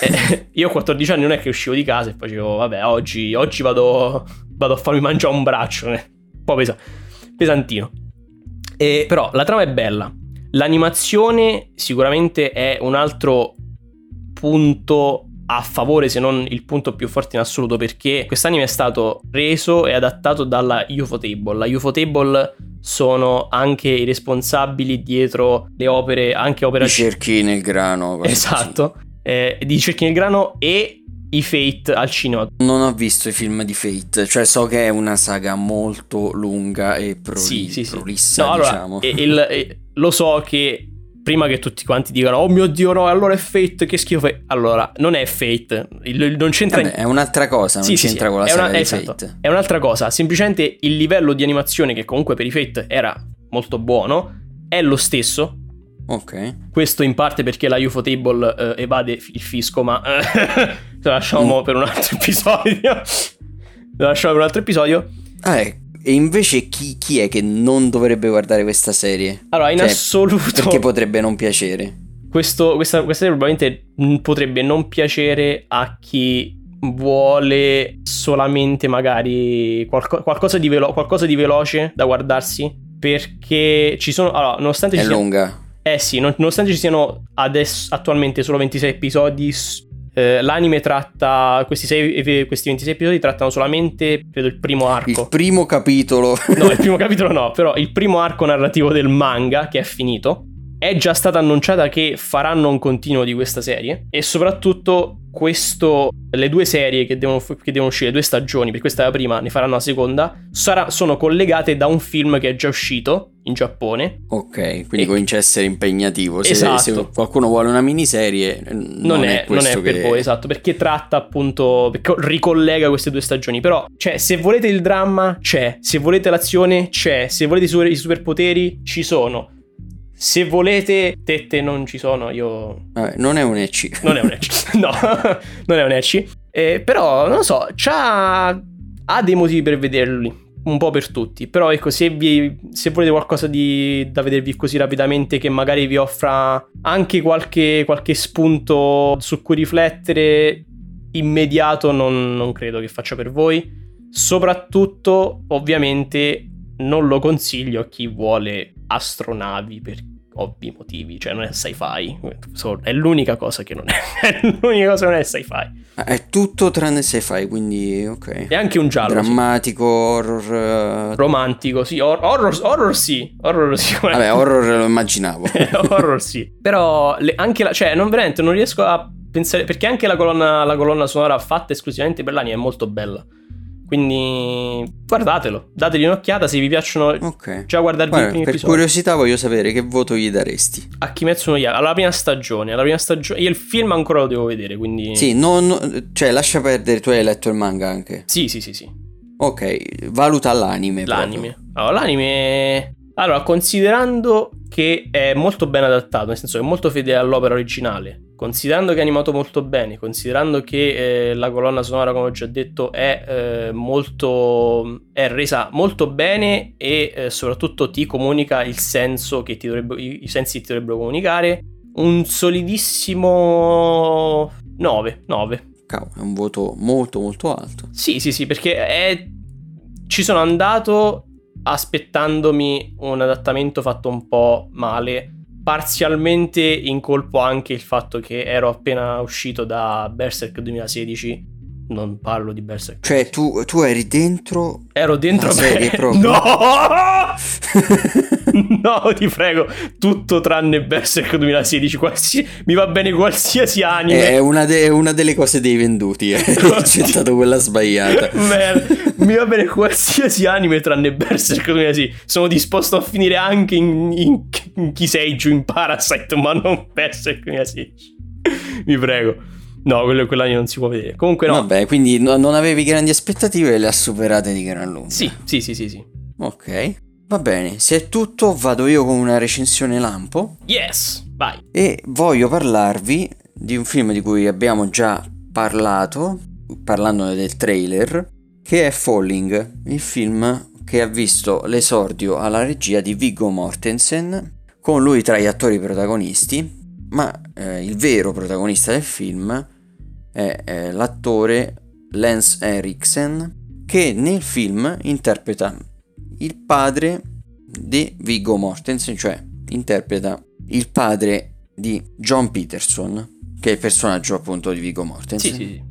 Eh, io a 14 anni non è che uscivo di casa e facevo, vabbè, oggi, oggi vado, vado a farmi mangiare un braccio. eh. Un po' pesa- pesantino. E, però la trama è bella. L'animazione sicuramente è un altro punto a favore, se non il punto più forte in assoluto, perché quest'anime è stato reso e adattato dalla Ufotable. La Ufotable sono anche i responsabili dietro le opere, anche opere I cerchi nel grano. Esatto, eh, di Cerchi nel Grano e i Fate al cinema. Non ho visto i film di Fate, cioè so che è una saga molto lunga e proli- Sì, sì, sì. prolissa, No, allora, diciamo. e- il- e- lo so che prima che tutti quanti dicano oh mio dio no, allora è Fate, che schifo Fate. Allora, non è Fate, il- non c'entra Vabbè, è un'altra cosa, non Sì, c'entra sì, con la è saga una- di esatto. Fate. È un'altra cosa, semplicemente il livello di animazione che comunque per i Fate era molto buono, è lo stesso. Ok. Questo in parte perché la Ufotable eh, evade il fisco, ma eh, <laughs> lo lasciamo Mm. per un altro episodio. lo lasciamo per un altro episodio. Ah, eh, e invece chi, chi è che non dovrebbe guardare questa serie? Allora, in Cioè, assoluto, Perché potrebbe non piacere? questo, questa, questa serie probabilmente potrebbe non piacere a chi vuole solamente magari qualco- qualcosa, di velo- qualcosa di veloce da guardarsi. Perché ci sono. Allora, nonostante È siano. lunga. Eh sì, non- nonostante ci siano adesso attualmente solo 26 episodi, eh, l'anime tratta. Questi, sei- questi 26 episodi trattano solamente, credo, il primo arco. Il primo capitolo. No, il <laughs> primo capitolo no, però il primo arco narrativo del manga, che è finito, è già stata annunciata che faranno un continuo di questa serie e soprattutto questo, le due serie che devono, che devono uscire, le due stagioni, per questa è la prima, ne faranno la seconda, sarà- sono collegate da un film che è già uscito in Giappone. Ok, quindi E- comincia a essere impegnativo. Se, Esatto. se qualcuno vuole una miniserie, non, Non, è, non questo è per che- voi, esatto, perché tratta appunto, perché ricollega queste due stagioni. Però, cioè, se volete il dramma, c'è. Se volete l'azione, c'è. Se volete i super- i superpoteri, ci sono. Se volete tette, non ci sono. Io Vabbè, non è un EC. non è un ecc. <laughs> no, <laughs> non è un ecc. Eh, però, non lo so, c'ha... ha dei motivi per vederli. Un po' per tutti. Però, ecco, se, vi, se volete qualcosa di, da vedervi così rapidamente che magari vi offra anche qualche, qualche spunto su cui riflettere immediato, non, non credo che faccia per voi. Soprattutto, ovviamente, non lo consiglio a chi vuole astronavi per ovvi motivi, cioè non è sci-fi, è l'unica cosa che non è, <laughs> è l'unica cosa che non è sci-fi. È tutto tranne sci-fi, quindi ok. È anche un giallo, sì. Drammatico, horror. eh, romantico, sì, hor- horror, horror sì, horror sì, Vabbè, horror lo immaginavo. <laughs> horror sì. Però le- anche la, cioè non veramente non riesco a pensare perché anche la colonna, la colonna sonora fatta esclusivamente per l'anime è molto bella. Quindi guardatelo, dategli un'occhiata se vi piacciono Ok. già guardarvi i Guarda, primi per episodi. curiosità voglio sapere che voto gli daresti. A Kimetsu no Yaiba, alla prima stagione, alla prima stagione. Io il film ancora lo devo vedere, quindi Sì, non, cioè lascia perdere, tu hai letto il manga anche. Sì, sì, sì, sì. Ok, valuta l'anime. L'anime. Allora, l'anime. Allora, considerando che è molto ben adattato, nel senso che è molto fedele all'opera originale, considerando che è animato molto bene, considerando che eh, la colonna sonora, come ho già detto, è eh, molto. è resa molto bene e eh, soprattutto ti comunica il senso che ti dovrebbe. i sensi che ti dovrebbero comunicare. un solidissimo 9, 9. Cavolo, è un voto molto molto alto. Sì, sì, sì, perché è... ci sono andato aspettandomi un adattamento fatto un po' male. Parzialmente in colpo anche il fatto che ero appena uscito da Berserk 2016 non parlo di Berserk. Cioè, tu, tu eri dentro. Ero dentro la serie proprio. <laughs> No! <laughs> <laughs> no, ti prego. Tutto tranne Berserk 2016. Qualsi- Mi va bene qualsiasi anime. È una, de- una delle cose dei venduti. Eh. <laughs> Ho accettato quella sbagliata. Merda. Mi va bene qualsiasi anime tranne Berserk 2016. Sono disposto a finire anche in, in, in Chi sei giù in Parasite, ma non Berserk 2016. Mi prego. No, quello quell'anno non si può vedere. Comunque no. Vabbè, quindi no- non avevi grandi aspettative e le ha superate di gran lunga. Sì, sì, sì, sì, sì. Ok. Va bene, se è tutto vado io con una recensione lampo Yes, vai. e voglio parlarvi di un film di cui abbiamo già parlato, parlandone del trailer, che è Falling, il film che ha visto l'esordio alla regia di Viggo Mortensen, con lui tra gli attori protagonisti, ma eh, il vero protagonista del film è eh, l'attore Lance Eriksen, che nel film interpreta il padre di Viggo Mortensen, cioè interpreta il padre di John Peterson, che è il personaggio appunto di Viggo Mortensen. Sì, sì, sì.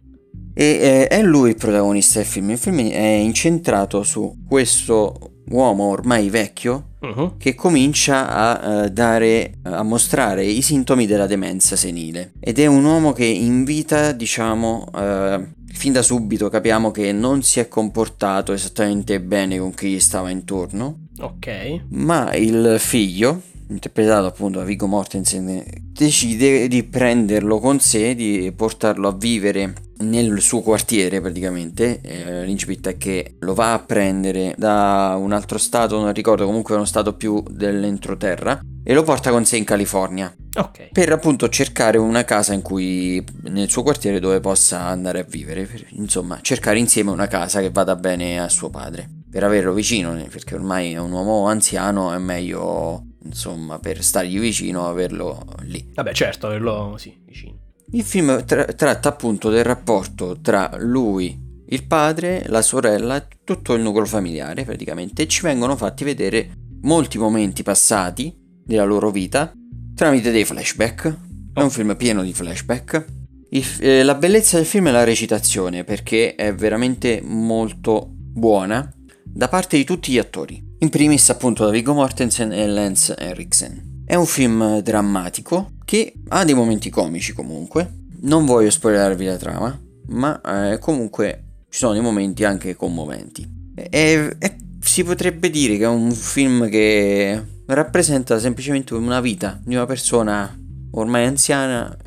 E eh, è lui il protagonista del film. Il film è incentrato su questo uomo ormai vecchio Mhm. che comincia a eh, dare a mostrare i sintomi della demenza senile ed è un uomo che in vita diciamo eh, fin da subito capiamo che non si è comportato esattamente bene con chi gli stava intorno Ok. ma il figlio interpretato appunto da Viggo Mortensen decide di prenderlo con sé di portarlo a vivere nel suo quartiere praticamente. Eh, l'incipit è che lo va a prendere da un altro stato non ricordo comunque uno stato più dell'entroterra e lo porta con sé in California. Ok. per appunto cercare una casa in cui nel suo quartiere dove possa andare a vivere per- insomma cercare insieme una casa che vada bene a suo padre. Per averlo vicino eh, perché ormai è un uomo anziano è meglio insomma per stargli vicino averlo lì Vabbè, certo, averlo sì, vicino. il film tra- tratta appunto del rapporto tra lui, il padre, la sorella, tutto il nucleo familiare praticamente e ci vengono fatti vedere molti momenti passati della loro vita tramite dei flashback. È un film pieno di flashback. Il eh, la bellezza del film è la recitazione perché è veramente molto buona da parte di tutti gli attori. In primis appunto da Viggo Mortensen e Lance Eriksen. È un film drammatico che ha dei momenti comici comunque. Non voglio spoilerarvi la trama, ma eh, comunque ci sono dei momenti anche commoventi. E, e si potrebbe dire che è un film che rappresenta semplicemente una vita di una persona ormai anziana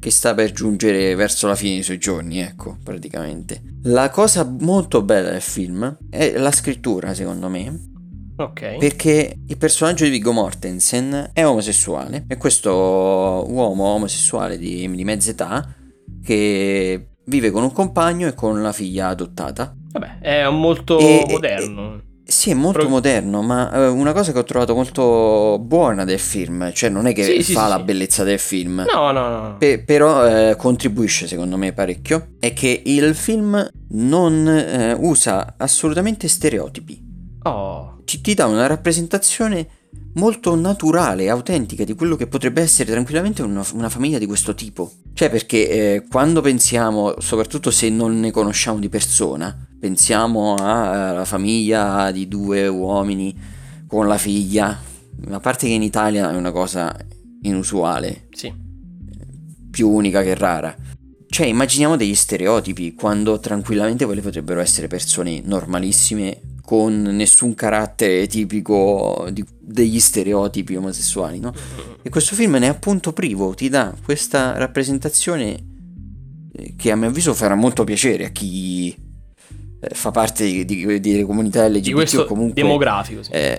che sta per giungere verso la fine dei suoi giorni, ecco, praticamente. La cosa molto bella del film è la scrittura, secondo me, Ok. perché il personaggio di Viggo Mortensen è omosessuale, è questo uomo omosessuale di, di mezza età che vive con un compagno e con la figlia adottata. Vabbè, è molto E- moderno. Sì, è molto Pro- moderno, ma eh, una cosa che ho trovato molto buona del film, cioè non è che sì, fa sì, la sì. bellezza del film, No, no, no. pe- però eh, contribuisce secondo me parecchio, è che il film non eh, usa assolutamente stereotipi. Oh. ti, ti dà una rappresentazione molto naturale, autentica di quello che potrebbe essere tranquillamente una, una famiglia di questo tipo. Cioè perché eh, quando pensiamo, soprattutto se non ne conosciamo di persona, pensiamo alla famiglia di due uomini con la figlia, a parte che in Italia è una cosa inusuale, Sì. più unica che rara. Cioè, immaginiamo degli stereotipi quando tranquillamente quelle potrebbero essere persone normalissime con nessun carattere tipico di- degli stereotipi omosessuali, no? E questo film ne è appunto privo, ti dà questa rappresentazione eh, che a mio avviso farà molto piacere a chi eh, fa parte delle comunità LGBT Di questo o comunque demografico, sì. eh,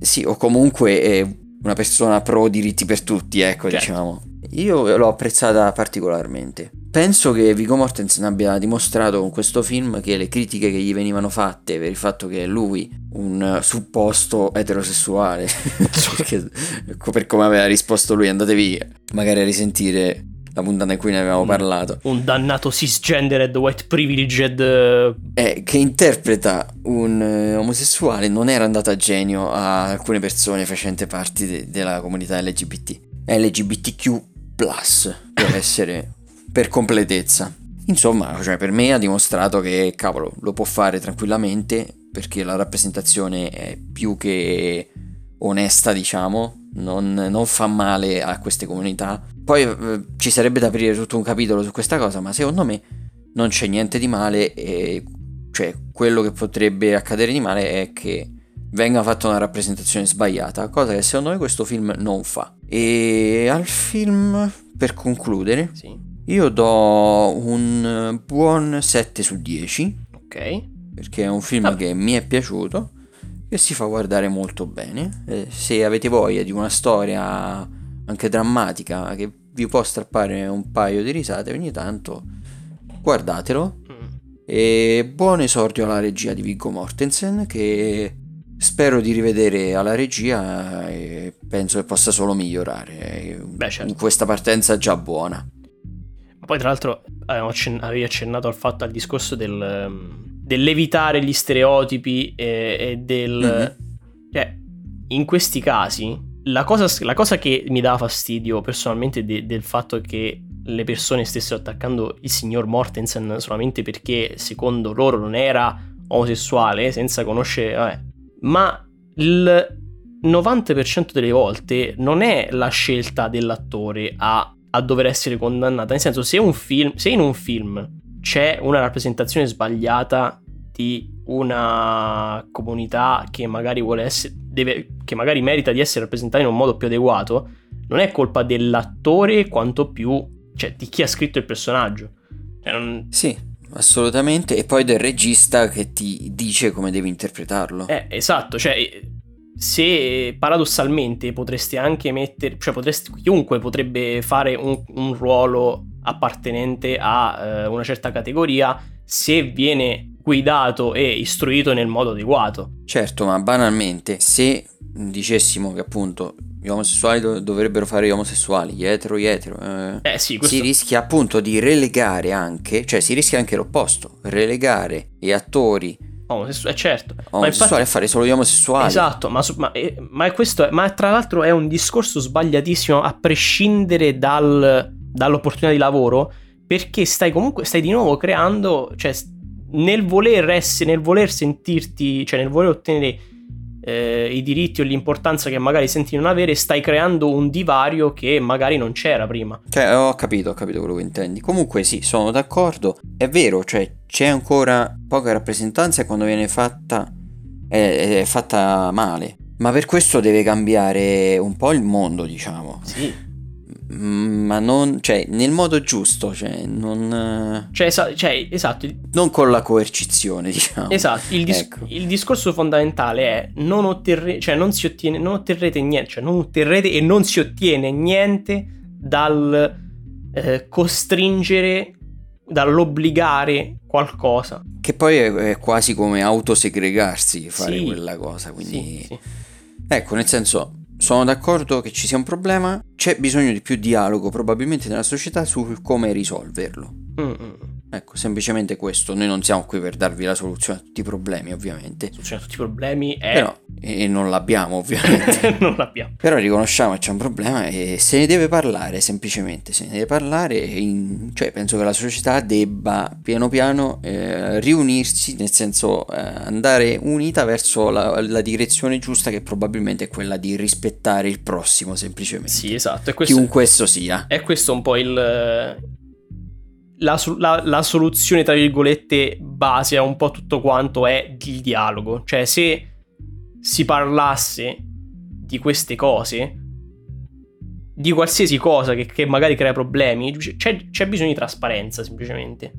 sì, o comunque è una persona pro diritti per tutti, ecco, Certo. diciamo. Io l'ho apprezzata particolarmente. Penso che Vigo Mortensen abbia dimostrato con questo film che le critiche che gli venivano fatte per il fatto che lui, un supposto eterosessuale, <laughs> perché, <laughs> per come aveva risposto lui, andatevi magari a risentire la puntata in cui ne avevamo parlato. Un dannato cisgendered, white privileged. Eh, eh, che interpreta un uh, omosessuale non era andato a genio a alcune persone facenti parte de- della comunità LGBT. LGBTQ per <coughs> essere per completezza. Insomma, cioè per me ha dimostrato che cavolo, lo può fare tranquillamente perché la rappresentazione è più che onesta, diciamo, non, non fa male a queste comunità. Poi eh, ci sarebbe da aprire tutto un capitolo su questa cosa, ma secondo me non c'è niente di male e cioè quello che potrebbe accadere di male è che venga fatta una rappresentazione sbagliata, cosa che secondo me questo film non fa. E al film, per concludere, sì. Io do un buon 7 su 10. Ok. Perché è un film ah. che mi è piaciuto che si fa guardare molto bene. Eh, se avete voglia di una storia anche drammatica che vi può strappare un paio di risate ogni tanto, guardatelo. Mm. E buon esordio alla regia di Viggo Mortensen che spero di rivedere alla regia e penso che possa solo migliorare Beh, certo. in questa partenza già buona. Poi tra l'altro avevi accennato al fatto al discorso del ehm, dell'evitare gli stereotipi e, e del... Mm-hmm. Cioè, in questi casi, la cosa, la cosa, che mi dava fastidio personalmente de, del fatto che le persone stessero attaccando il signor Mortensen solamente perché secondo loro non era omosessuale, senza conoscere... Vabbè. Ma il 90% delle volte non è la scelta dell'attore a, a dover essere condannata. Nel senso, se, un film, se in un film c'è una rappresentazione sbagliata di una comunità che magari vuole essere deve, che magari merita di essere rappresentata in un modo più adeguato, non è colpa dell'attore quanto più cioè, di chi ha scritto il personaggio. Cioè, non... Sì, assolutamente. E poi del regista che ti dice come devi interpretarlo. Eh, esatto, cioè se paradossalmente potresti anche mettere, cioè potresti, chiunque potrebbe fare un, un ruolo appartenente a eh, una certa categoria se viene guidato e istruito nel modo adeguato. Certo, ma banalmente, se dicessimo che appunto gli omosessuali dov- dovrebbero fare gli omosessuali, gli etero, gli etero, eh, eh sì, questo... si rischia appunto di relegare anche, cioè si rischia anche l'opposto, relegare gli attori Omosessuale, eh, certo. Omosessuali ma infatti, a fare solo gli omosessuali. Esatto, ma, ma, eh, ma, questo, ma tra l'altro è un discorso sbagliatissimo a prescindere dal, dall'opportunità di lavoro, perché stai comunque, stai di nuovo creando, cioè nel voler essere, nel voler sentirti, cioè nel voler ottenere eh, i diritti o l'importanza che magari senti non avere, stai creando un divario che magari non c'era prima. Cioè, ho capito, ho capito quello che intendi. Comunque sì, sono d'accordo. È vero, cioè c'è ancora poca rappresentanza e quando viene fatta è, è fatta male. Ma per questo deve cambiare un po' il mondo, diciamo. Sì ma non, cioè, nel modo giusto, cioè, non... Cioè, esa- cioè, esatto. Non con la coercizione, <laughs> diciamo. Esatto, il, dis- ecco. il discorso fondamentale è non, otterre- cioè, non, si ottiene, non otterrete niente, cioè non otterrete e non si ottiene niente dal eh, costringere, dall'obbligare qualcosa. Che poi è, è quasi come autosegregarsi fare sì, quella cosa, quindi... Sì, sì. Ecco, nel senso, sono d'accordo che ci sia un problema, c'è bisogno di più dialogo probabilmente nella società su come risolverlo. Mm-mm. Ecco, semplicemente questo. Noi non siamo qui per darvi la soluzione a tutti i problemi, ovviamente. Soluzione a tutti i problemi è... Però, e non l'abbiamo, ovviamente. <laughs> non l'abbiamo. Però riconosciamo che c'è un problema e se ne deve parlare, semplicemente. Se ne deve parlare, in... cioè penso che la società debba piano piano eh, riunirsi, nel senso eh, andare unita verso la, la, direzione giusta che probabilmente è quella di rispettare il prossimo, semplicemente. Sì, esatto. E questo, Chiunque esso sia. È questo un po' il la, la, la, soluzione, tra virgolette, base a un po' tutto quanto è il dialogo. Cioè, se si parlasse di queste cose, di qualsiasi cosa che, che magari crea problemi, c'è, c'è, bisogno di trasparenza, semplicemente.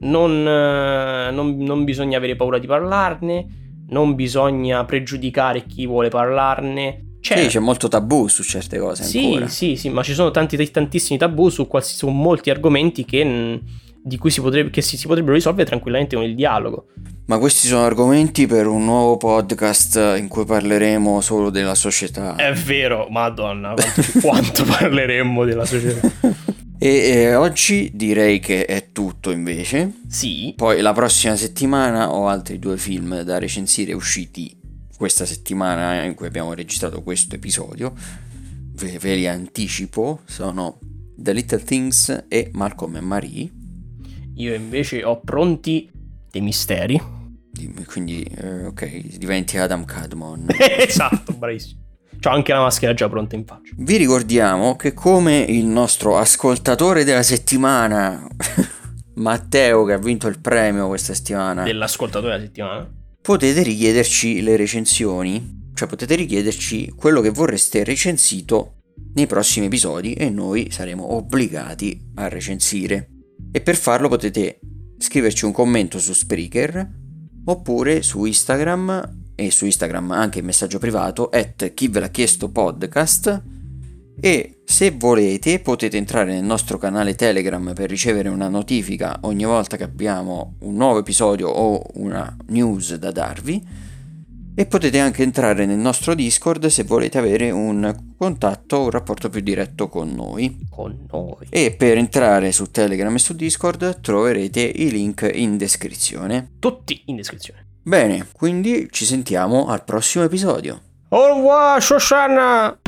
Non, non, non bisogna avere paura di parlarne, non bisogna pregiudicare chi vuole parlarne. C'è, Sì, c'è molto tabù su certe cose Sì, ancora. sì, sì, ma ci sono tanti, tantissimi tabù su, qualsi- su molti argomenti che, mh, di cui si, potrebbe, che si, si potrebbero risolvere tranquillamente con il dialogo. Ma questi sono argomenti per un nuovo podcast in cui parleremo solo della società. È vero, madonna, quanto, <laughs> quanto parleremmo della società. <laughs> E, e oggi direi che è tutto invece. Sì, Poi la prossima settimana ho altri due film da recensire usciti questa settimana in cui abbiamo registrato questo episodio. Ve, ve li anticipo, sono The Little Things e Malcolm e Marie. io invece ho pronti dei misteri. Quindi, eh, ok, diventi Adam Cadmon. <laughs> esatto, bravissimo. C'ho anche la maschera già pronta in faccia. Vi ricordiamo che come il nostro ascoltatore della settimana, <laughs> Matteo, che ha vinto il premio questa settimana, Dell'ascoltatore della settimana. Potete richiederci le recensioni, cioè potete richiederci quello che vorreste recensito nei prossimi episodi e noi saremo obbligati a recensire. E per farlo potete scriverci un commento su Spreaker oppure su Instagram e su Instagram anche in messaggio privato at chi ve l'ha chiesto podcast e se volete potete entrare nel nostro canale Telegram per ricevere una notifica ogni volta che abbiamo un nuovo episodio o una news da darvi e potete anche entrare nel nostro Discord se volete avere un contatto, un rapporto più diretto con noi. Con noi. E per entrare su Telegram e su Discord troverete i link in descrizione. Tutti in descrizione. Bene, quindi ci sentiamo al prossimo episodio. Au revoir, Shoshana!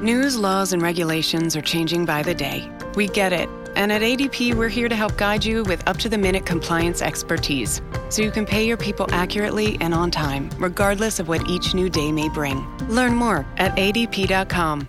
News, laws, and regulations are changing by the day. We get it. And at ADP, we're here to help guide you with up to the minute compliance expertise so you can pay your people accurately and on time, regardless of what each new day may bring. Learn more at adp.com.